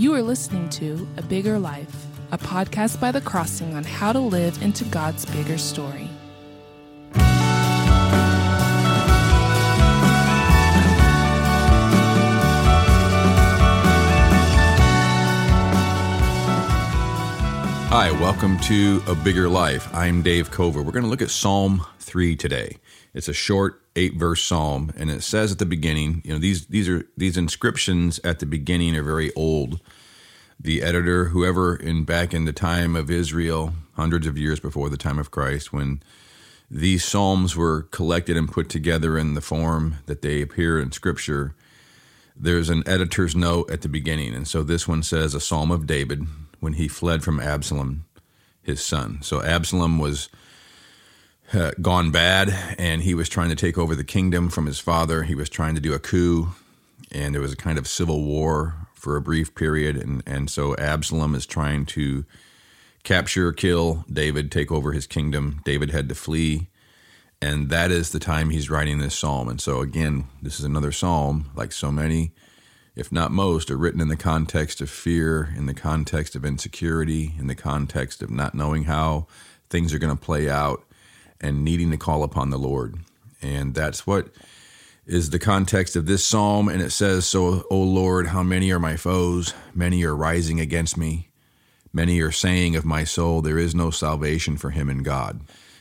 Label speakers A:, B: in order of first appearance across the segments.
A: You are listening to A Bigger Life, a podcast by The Crossing on how to live into God's bigger story.
B: Hi, welcome to A Bigger Life. I'm Dave Cover. We're going to look at Psalm 3 today. It's a short eight verse psalm, and it says at the beginning, you know, these these are these inscriptions at the beginning are very old. The editor, whoever in back in the time of Israel, hundreds of years before the time of Christ, when these psalms were collected and put together in the form that they appear in Scripture, there's an editor's note at the beginning, and so this one says a psalm of David when he fled from Absalom, his son. So Absalom was uh, gone bad, and he was trying to take over the kingdom from his father. He was trying to do a coup, and there was a kind of civil war for a brief period. And, and so Absalom is trying to capture, kill David, take over his kingdom. David had to flee. And that is the time he's writing this psalm. And so, again, this is another psalm, like so many, if not most, are written in the context of fear, in the context of insecurity, in the context of not knowing how things are going to play out and needing to call upon the Lord. And that's what is the context of this psalm. And it says, So, O Lord, how many are my foes? Many are rising against me. Many are saying of my soul, There is no salvation for him in God.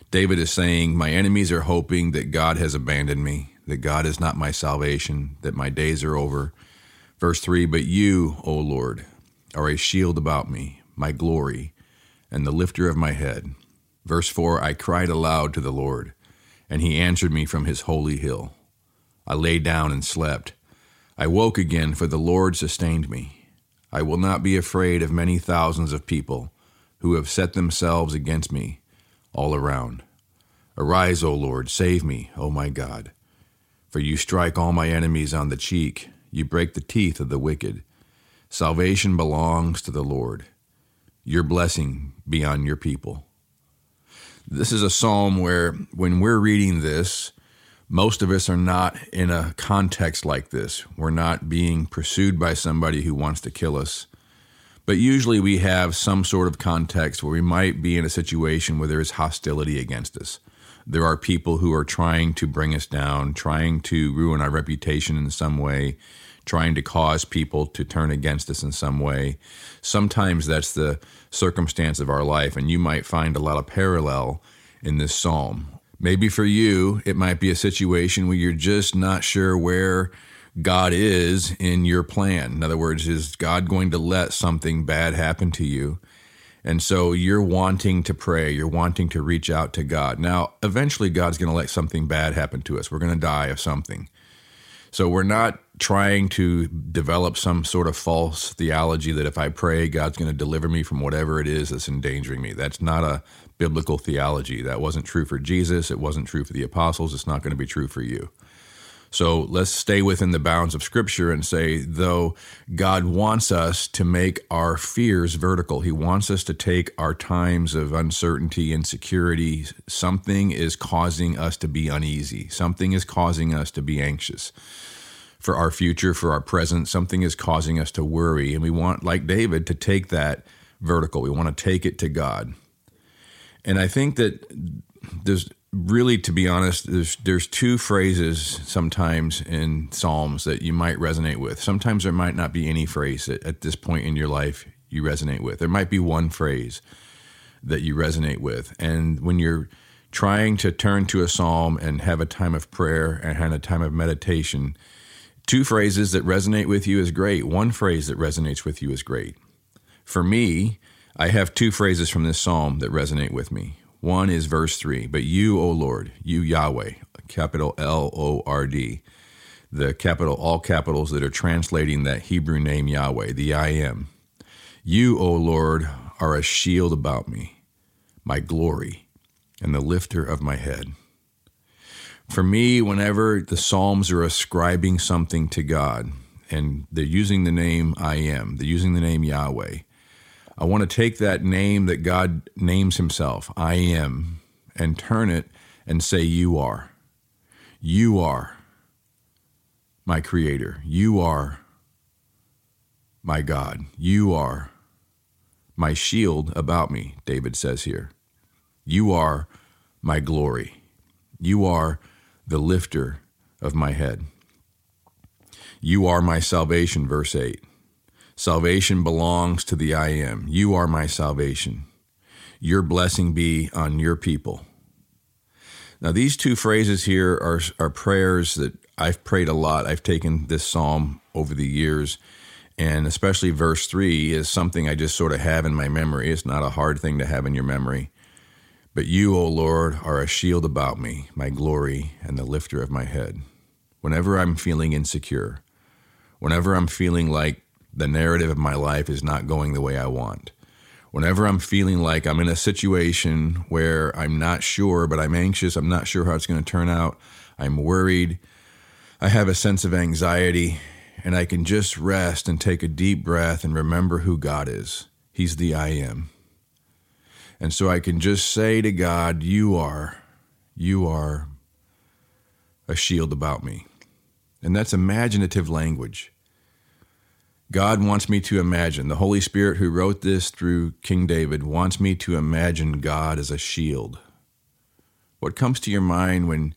B: David is saying, My enemies are hoping that God has abandoned me, that God is not my salvation, that my days are over. Verse 3 But you, O Lord, are a shield about me, my glory, and the lifter of my head. Verse 4 I cried aloud to the Lord, and he answered me from his holy hill. I lay down and slept. I woke again, for the Lord sustained me. I will not be afraid of many thousands of people who have set themselves against me all around. Arise, O Lord, save me, O my God. For you strike all my enemies on the cheek, you break the teeth of the wicked. Salvation belongs to the Lord. Your blessing be on your people. This is a psalm where, when we're reading this, most of us are not in a context like this. We're not being pursued by somebody who wants to kill us. But usually we have some sort of context where we might be in a situation where there is hostility against us. There are people who are trying to bring us down, trying to ruin our reputation in some way, trying to cause people to turn against us in some way. Sometimes that's the circumstance of our life, and you might find a lot of parallel in this psalm. Maybe for you, it might be a situation where you're just not sure where God is in your plan. In other words, is God going to let something bad happen to you? And so you're wanting to pray, you're wanting to reach out to God. Now, eventually, God's going to let something bad happen to us. We're going to die of something. So we're not trying to develop some sort of false theology that if I pray, God's going to deliver me from whatever it is that's endangering me. That's not a biblical theology. That wasn't true for Jesus. It wasn't true for the apostles. It's not going to be true for you. So let's stay within the bounds of Scripture and say, though God wants us to make our fears vertical, He wants us to take our times of uncertainty, and insecurity. Something is causing us to be uneasy, something is causing us to be anxious for our future, for our present. Something is causing us to worry. And we want, like David, to take that vertical. We want to take it to God. And I think that there's really, to be honest, there's there's two phrases sometimes in Psalms that you might resonate with. Sometimes there might not be any phrase that at this point in your life you resonate with. There might be one phrase that you resonate with. And when you're trying to turn to a psalm and have a time of prayer and have a time of meditation, two phrases that resonate with you is great. One phrase that resonates with you is great. For me, I have two phrases from this psalm that resonate with me. One is verse 3 But you, O Lord, you Yahweh, capital L O R D, the capital, all capitals that are translating that Hebrew name Yahweh, the I am. You, O Lord, are a shield about me, my glory, and the lifter of my head. For me, whenever the Psalms are ascribing something to God, and they're using the name I am, they're using the name Yahweh, I want to take that name that God names himself, I am, and turn it and say, You are. You are my creator. You are my God. You are my shield about me, David says here. You are my glory. You are the lifter of my head. You are my salvation, verse 8. Salvation belongs to the I am. You are my salvation. Your blessing be on your people. Now, these two phrases here are, are prayers that I've prayed a lot. I've taken this psalm over the years, and especially verse 3 is something I just sort of have in my memory. It's not a hard thing to have in your memory. But you, O Lord, are a shield about me, my glory, and the lifter of my head. Whenever I'm feeling insecure, whenever I'm feeling like the narrative of my life is not going the way I want, whenever I'm feeling like I'm in a situation where I'm not sure, but I'm anxious, I'm not sure how it's going to turn out, I'm worried, I have a sense of anxiety, and I can just rest and take a deep breath and remember who God is. He's the I am. And so I can just say to God, You are, you are a shield about me. And that's imaginative language. God wants me to imagine. The Holy Spirit, who wrote this through King David, wants me to imagine God as a shield. What comes to your mind when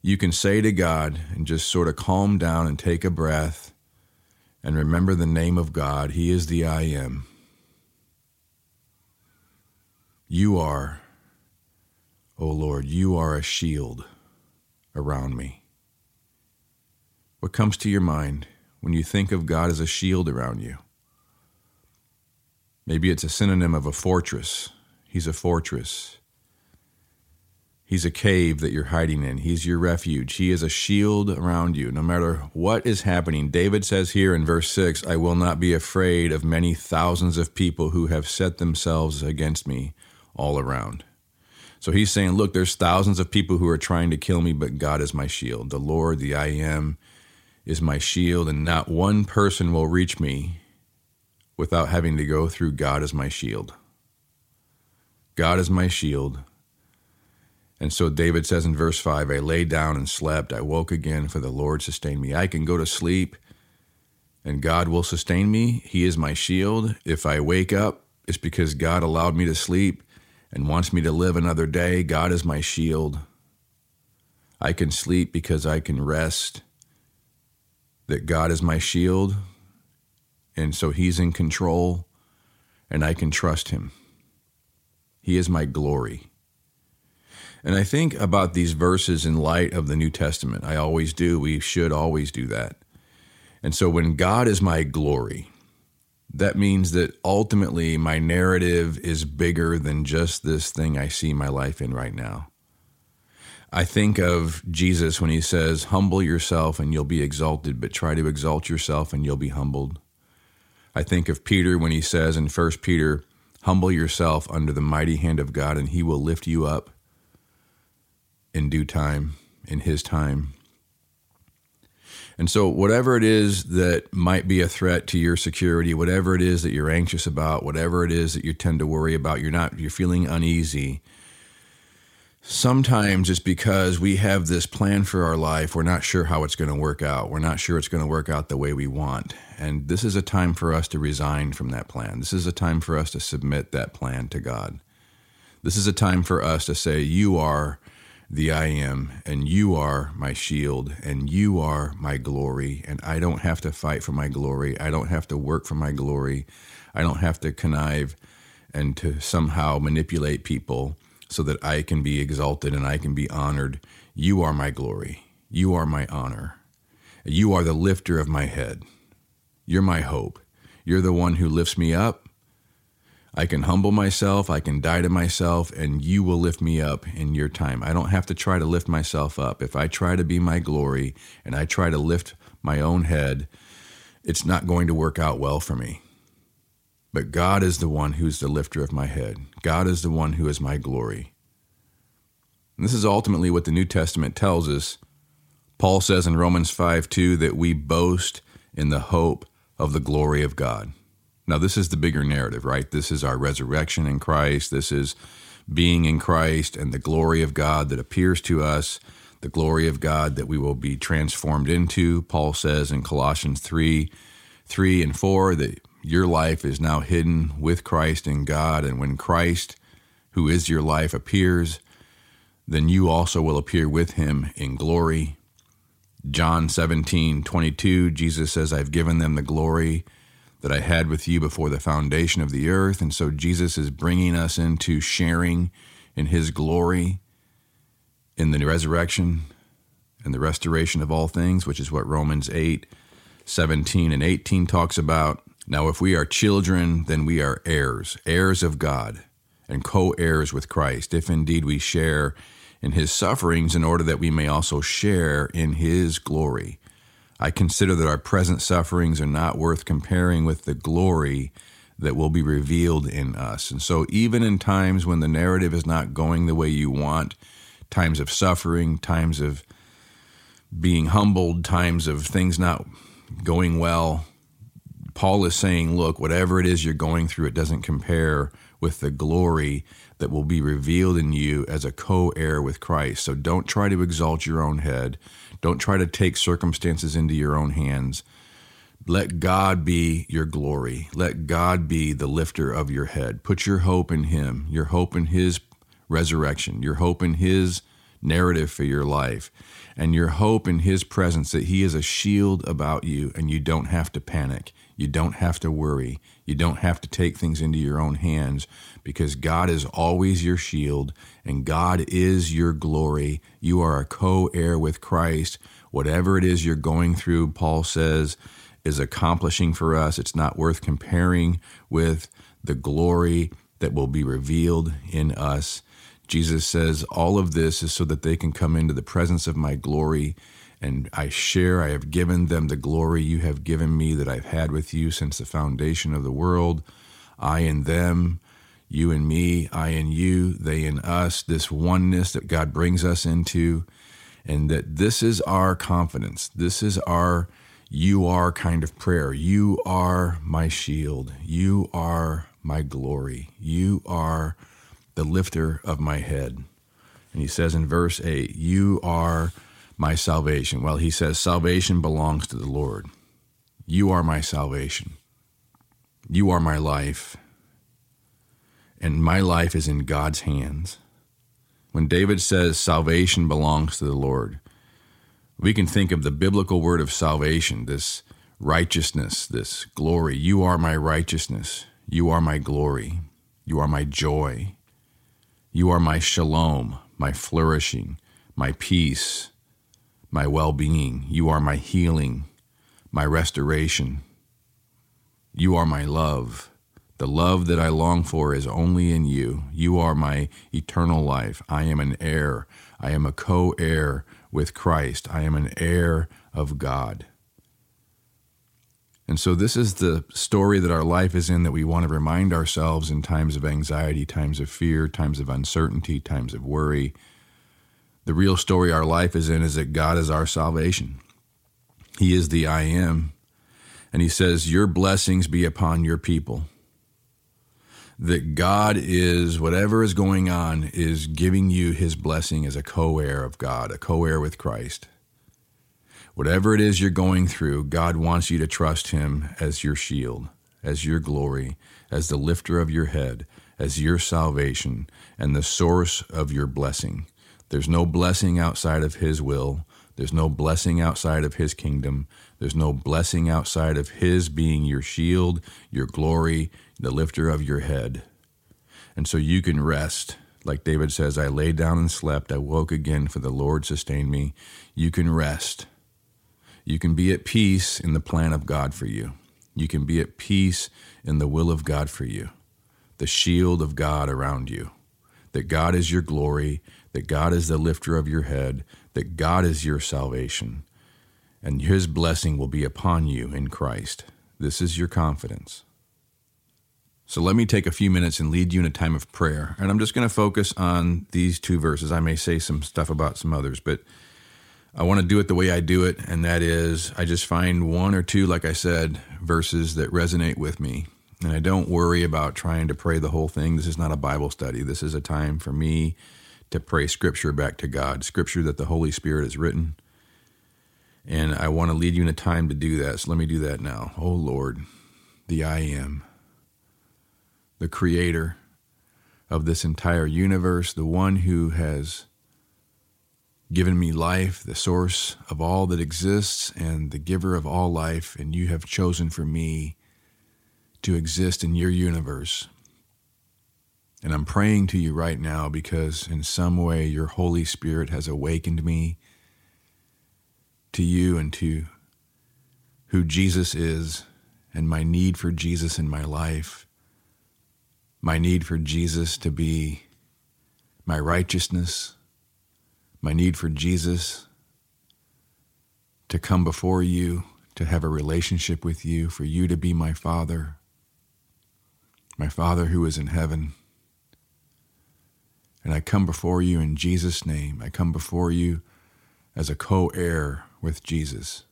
B: you can say to God and just sort of calm down and take a breath and remember the name of God? He is the I am. You are, O oh Lord, you are a shield around me. What comes to your mind when you think of God as a shield around you? Maybe it's a synonym of a fortress. He's a fortress. He's a cave that you're hiding in. He's your refuge. He is a shield around you no matter what is happening. David says here in verse 6 I will not be afraid of many thousands of people who have set themselves against me all around. So he's saying, Look, there's thousands of people who are trying to kill me, but God is my shield. The Lord, the I am, is my shield, and not one person will reach me without having to go through God as my shield. God is my shield. And so David says in verse 5 I lay down and slept. I woke again, for the Lord sustained me. I can go to sleep, and God will sustain me. He is my shield. If I wake up, it's because God allowed me to sleep and wants me to live another day. God is my shield. I can sleep because I can rest. That God is my shield. And so He's in control, and I can trust Him. He is my glory. And I think about these verses in light of the New Testament. I always do. We should always do that. And so when God is my glory, that means that ultimately my narrative is bigger than just this thing I see my life in right now. I think of Jesus when he says, Humble yourself and you'll be exalted, but try to exalt yourself and you'll be humbled. I think of Peter when he says in 1 Peter, Humble yourself under the mighty hand of God and he will lift you up in due time, in his time. And so, whatever it is that might be a threat to your security, whatever it is that you're anxious about, whatever it is that you tend to worry about, you're not, you're feeling uneasy. Sometimes it's because we have this plan for our life. We're not sure how it's going to work out. We're not sure it's going to work out the way we want. And this is a time for us to resign from that plan. This is a time for us to submit that plan to God. This is a time for us to say, You are the I am, and you are my shield, and you are my glory, and I don't have to fight for my glory. I don't have to work for my glory. I don't have to connive and to somehow manipulate people so that I can be exalted and I can be honored. You are my glory. You are my honor. You are the lifter of my head. You're my hope. You're the one who lifts me up I can humble myself, I can die to myself, and you will lift me up in your time. I don't have to try to lift myself up. If I try to be my glory and I try to lift my own head, it's not going to work out well for me. But God is the one who's the lifter of my head. God is the one who is my glory. And this is ultimately what the New Testament tells us. Paul says in Romans 5 2 that we boast in the hope of the glory of God. Now, this is the bigger narrative, right? This is our resurrection in Christ. This is being in Christ and the glory of God that appears to us, the glory of God that we will be transformed into. Paul says in Colossians 3 3 and 4 that your life is now hidden with Christ in God. And when Christ, who is your life, appears, then you also will appear with him in glory. John 17, 22, Jesus says, I've given them the glory that I had with you before the foundation of the earth. And so Jesus is bringing us into sharing in his glory in the resurrection and the restoration of all things, which is what Romans 8, 17 and 18 talks about. Now, if we are children, then we are heirs, heirs of God, and co heirs with Christ, if indeed we share in his sufferings, in order that we may also share in his glory. I consider that our present sufferings are not worth comparing with the glory that will be revealed in us. And so, even in times when the narrative is not going the way you want, times of suffering, times of being humbled, times of things not going well. Paul is saying, look, whatever it is you're going through, it doesn't compare with the glory that will be revealed in you as a co heir with Christ. So don't try to exalt your own head. Don't try to take circumstances into your own hands. Let God be your glory. Let God be the lifter of your head. Put your hope in Him, your hope in His resurrection, your hope in His narrative for your life and your hope in His presence that He is a shield about you and you don't have to panic. You don't have to worry. You don't have to take things into your own hands because God is always your shield and God is your glory. You are a co heir with Christ. Whatever it is you're going through, Paul says, is accomplishing for us. It's not worth comparing with the glory that will be revealed in us Jesus says, All of this is so that they can come into the presence of my glory. And I share, I have given them the glory you have given me that I've had with you since the foundation of the world. I and them, you and me, I and you, they and us, this oneness that God brings us into. And that this is our confidence. This is our you are kind of prayer. You are my shield. You are my glory. You are the lifter of my head. And he says in verse 8, You are my salvation. Well, he says, Salvation belongs to the Lord. You are my salvation. You are my life. And my life is in God's hands. When David says salvation belongs to the Lord, we can think of the biblical word of salvation, this righteousness, this glory. You are my righteousness. You are my glory. You are my joy. You are my shalom, my flourishing, my peace, my well being. You are my healing, my restoration. You are my love. The love that I long for is only in you. You are my eternal life. I am an heir. I am a co heir with Christ. I am an heir of God. And so, this is the story that our life is in that we want to remind ourselves in times of anxiety, times of fear, times of uncertainty, times of worry. The real story our life is in is that God is our salvation. He is the I am. And He says, Your blessings be upon your people. That God is, whatever is going on, is giving you His blessing as a co heir of God, a co heir with Christ. Whatever it is you're going through, God wants you to trust Him as your shield, as your glory, as the lifter of your head, as your salvation, and the source of your blessing. There's no blessing outside of His will. There's no blessing outside of His kingdom. There's no blessing outside of His being your shield, your glory, the lifter of your head. And so you can rest. Like David says, I lay down and slept. I woke again, for the Lord sustained me. You can rest you can be at peace in the plan of God for you. You can be at peace in the will of God for you, the shield of God around you, that God is your glory, that God is the lifter of your head, that God is your salvation, and his blessing will be upon you in Christ. This is your confidence. So let me take a few minutes and lead you in a time of prayer. And I'm just going to focus on these two verses. I may say some stuff about some others, but I want to do it the way I do it, and that is I just find one or two, like I said, verses that resonate with me. And I don't worry about trying to pray the whole thing. This is not a Bible study. This is a time for me to pray scripture back to God, scripture that the Holy Spirit has written. And I want to lead you in a time to do that. So let me do that now. Oh Lord, the I am, the creator of this entire universe, the one who has given me life, the source of all that exists, and the giver of all life, and you have chosen for me to exist in your universe. And I'm praying to you right now because in some way your Holy Spirit has awakened me to you and to who Jesus is and my need for Jesus in my life, my need for Jesus to be my righteousness, my need for Jesus to come before you, to have a relationship with you, for you to be my Father, my Father who is in heaven. And I come before you in Jesus' name. I come before you as a co heir with Jesus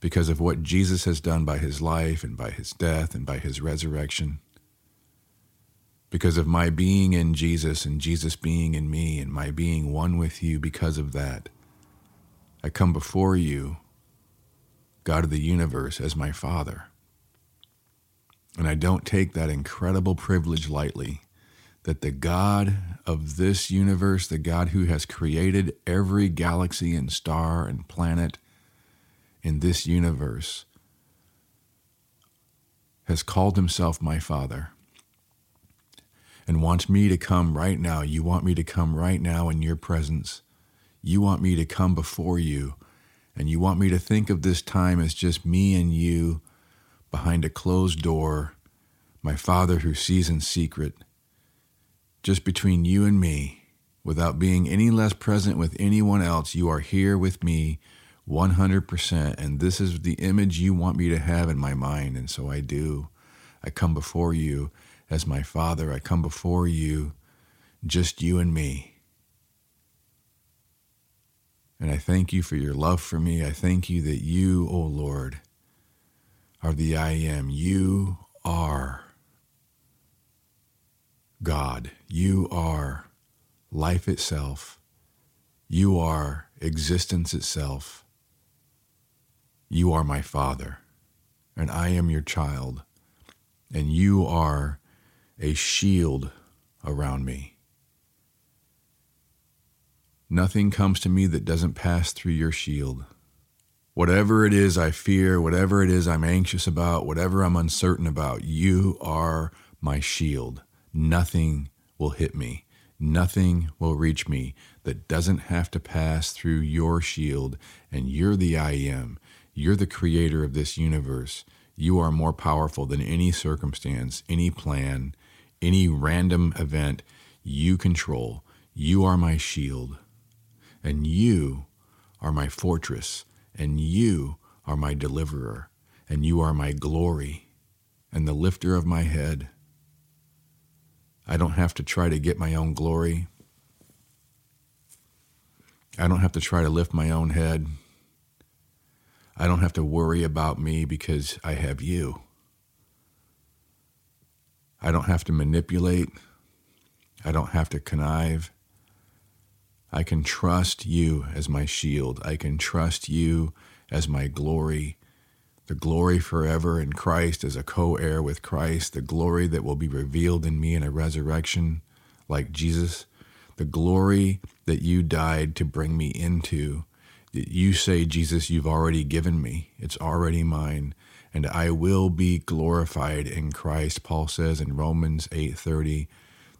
B: because of what Jesus has done by his life and by his death and by his resurrection. Because of my being in Jesus and Jesus being in me and my being one with you because of that, I come before you, God of the universe, as my Father. And I don't take that incredible privilege lightly that the God of this universe, the God who has created every galaxy and star and planet in this universe, has called himself my Father and wants me to come right now. You want me to come right now in your presence. You want me to come before you. And you want me to think of this time as just me and you behind a closed door, my Father who sees in secret just between you and me, without being any less present with anyone else. You are here with me 100%. And this is the image you want me to have in my mind. And so I do. I come before you as my Father. I come before you, just you and me. And I thank you for your love for me. I thank you that you, O oh Lord, are the I am. You are God. You are life itself. You are existence itself. You are my Father, and I am your child, and you are a shield around me. Nothing comes to me that doesn't pass through your shield. Whatever it is I fear, whatever it is I'm anxious about, whatever I'm uncertain about, you are my shield. Nothing will hit me. Nothing will reach me that doesn't have to pass through your shield. And you're the I am. You're the creator of this universe. You are more powerful than any circumstance, any plan, any random event. You control. You are my shield. And you are my fortress. And you are my deliverer. And you are my glory and the lifter of my head. I don't have to try to get my own glory. I don't have to try to lift my own head. I don't have to worry about me because I have you. I don't have to manipulate. I don't have to connive. I can trust you as my shield. I can trust you as my glory the glory forever in Christ as a co heir with Christ, the glory that will be revealed in me in a resurrection like Jesus, the glory that you died to bring me into. That you say, Jesus, you've already given me, it's already mine, and I will be glorified in Christ. Paul says in Romans 8:30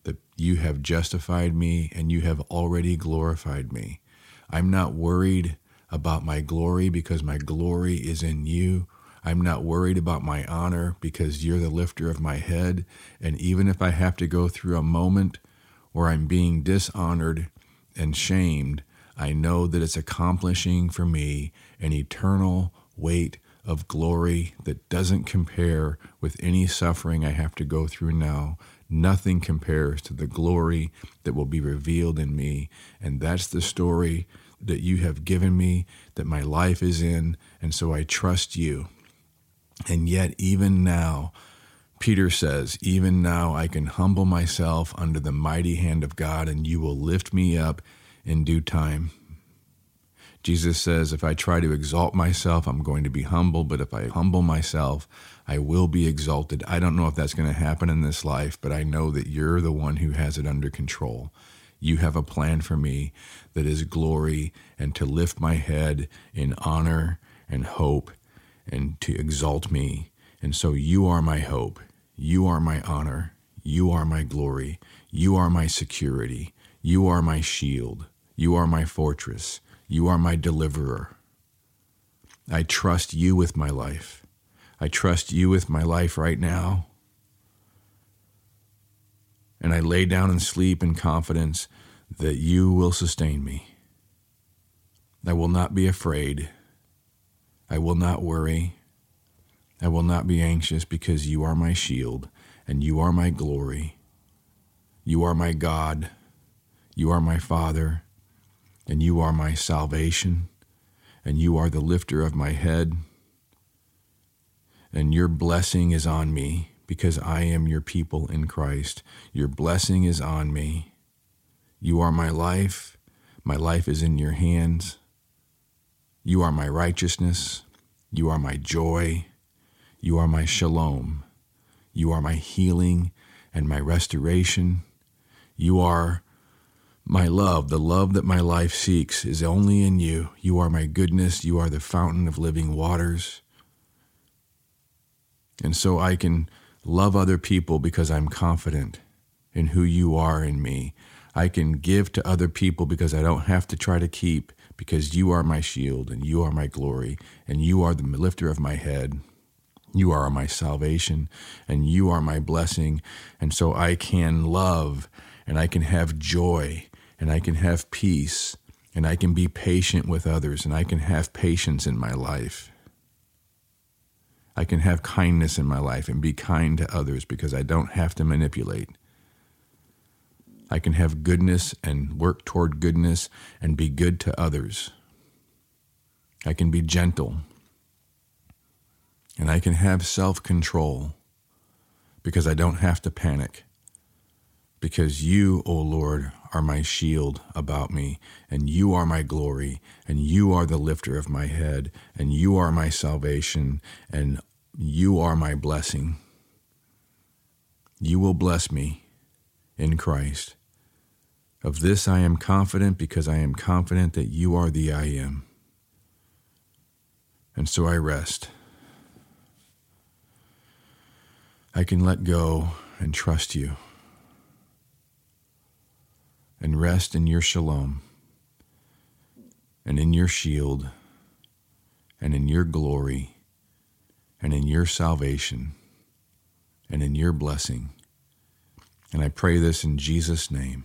B: that you have justified me and you have already glorified me. I'm not worried about my glory because my glory is in you. I'm not worried about my honor because you're the lifter of my head. And even if I have to go through a moment where I'm being dishonored and shamed, I know that it's accomplishing for me an eternal weight of glory that doesn't compare with any suffering I have to go through now. Nothing compares to the glory that will be revealed in me. And that's the story that you have given me, that my life is in. And so I trust you. And yet, even now, Peter says, Even now I can humble myself under the mighty hand of God, and you will lift me up in due time. Jesus says, If I try to exalt myself, I'm going to be humble, but if I humble myself, I will be exalted. I don't know if that's going to happen in this life, but I know that you're the one who has it under control. You have a plan for me that is glory and to lift my head in honor and hope and to exalt me. And so you are my hope. You are my honor. You are my glory. You are my security. You are my shield. You are my fortress. You are my deliverer. I trust you with my life. I trust you with my life right now. And I lay down and sleep in confidence that you will sustain me. I will not be afraid. I will not worry. I will not be anxious because you are my shield and you are my glory. You are my God. You are my Father and you are my salvation, and you are the lifter of my head. And your blessing is on me because I am your people in Christ. Your blessing is on me. You are my life. My life is in your hands. You are my righteousness. You are my joy. You are my shalom. You are my healing and my restoration. You are my love, the love that my life seeks, is only in you. You are my goodness. You are the fountain of living waters. And so I can love other people because I'm confident in who you are in me. I can give to other people because I don't have to try to keep, because you are my shield and you are my glory and you are the lifter of my head. You are my salvation and you are my blessing. And so I can love and I can have joy and I can have peace and I can be patient with others and I can have patience in my life. I can have kindness in my life and be kind to others because I don't have to manipulate. I can have goodness and work toward goodness and be good to others. I can be gentle. And I can have self control because I don't have to panic. Because you, O oh Lord, are my shield about me, and you are my glory, and you are the lifter of my head, and you are my salvation, and you are my blessing. You will bless me in Christ. Of this I am confident because I am confident that you are the I am. And so I rest. I can let go and trust you and rest in your shalom and in your shield and in your glory and in your salvation and in your blessing. And I pray this in Jesus' name.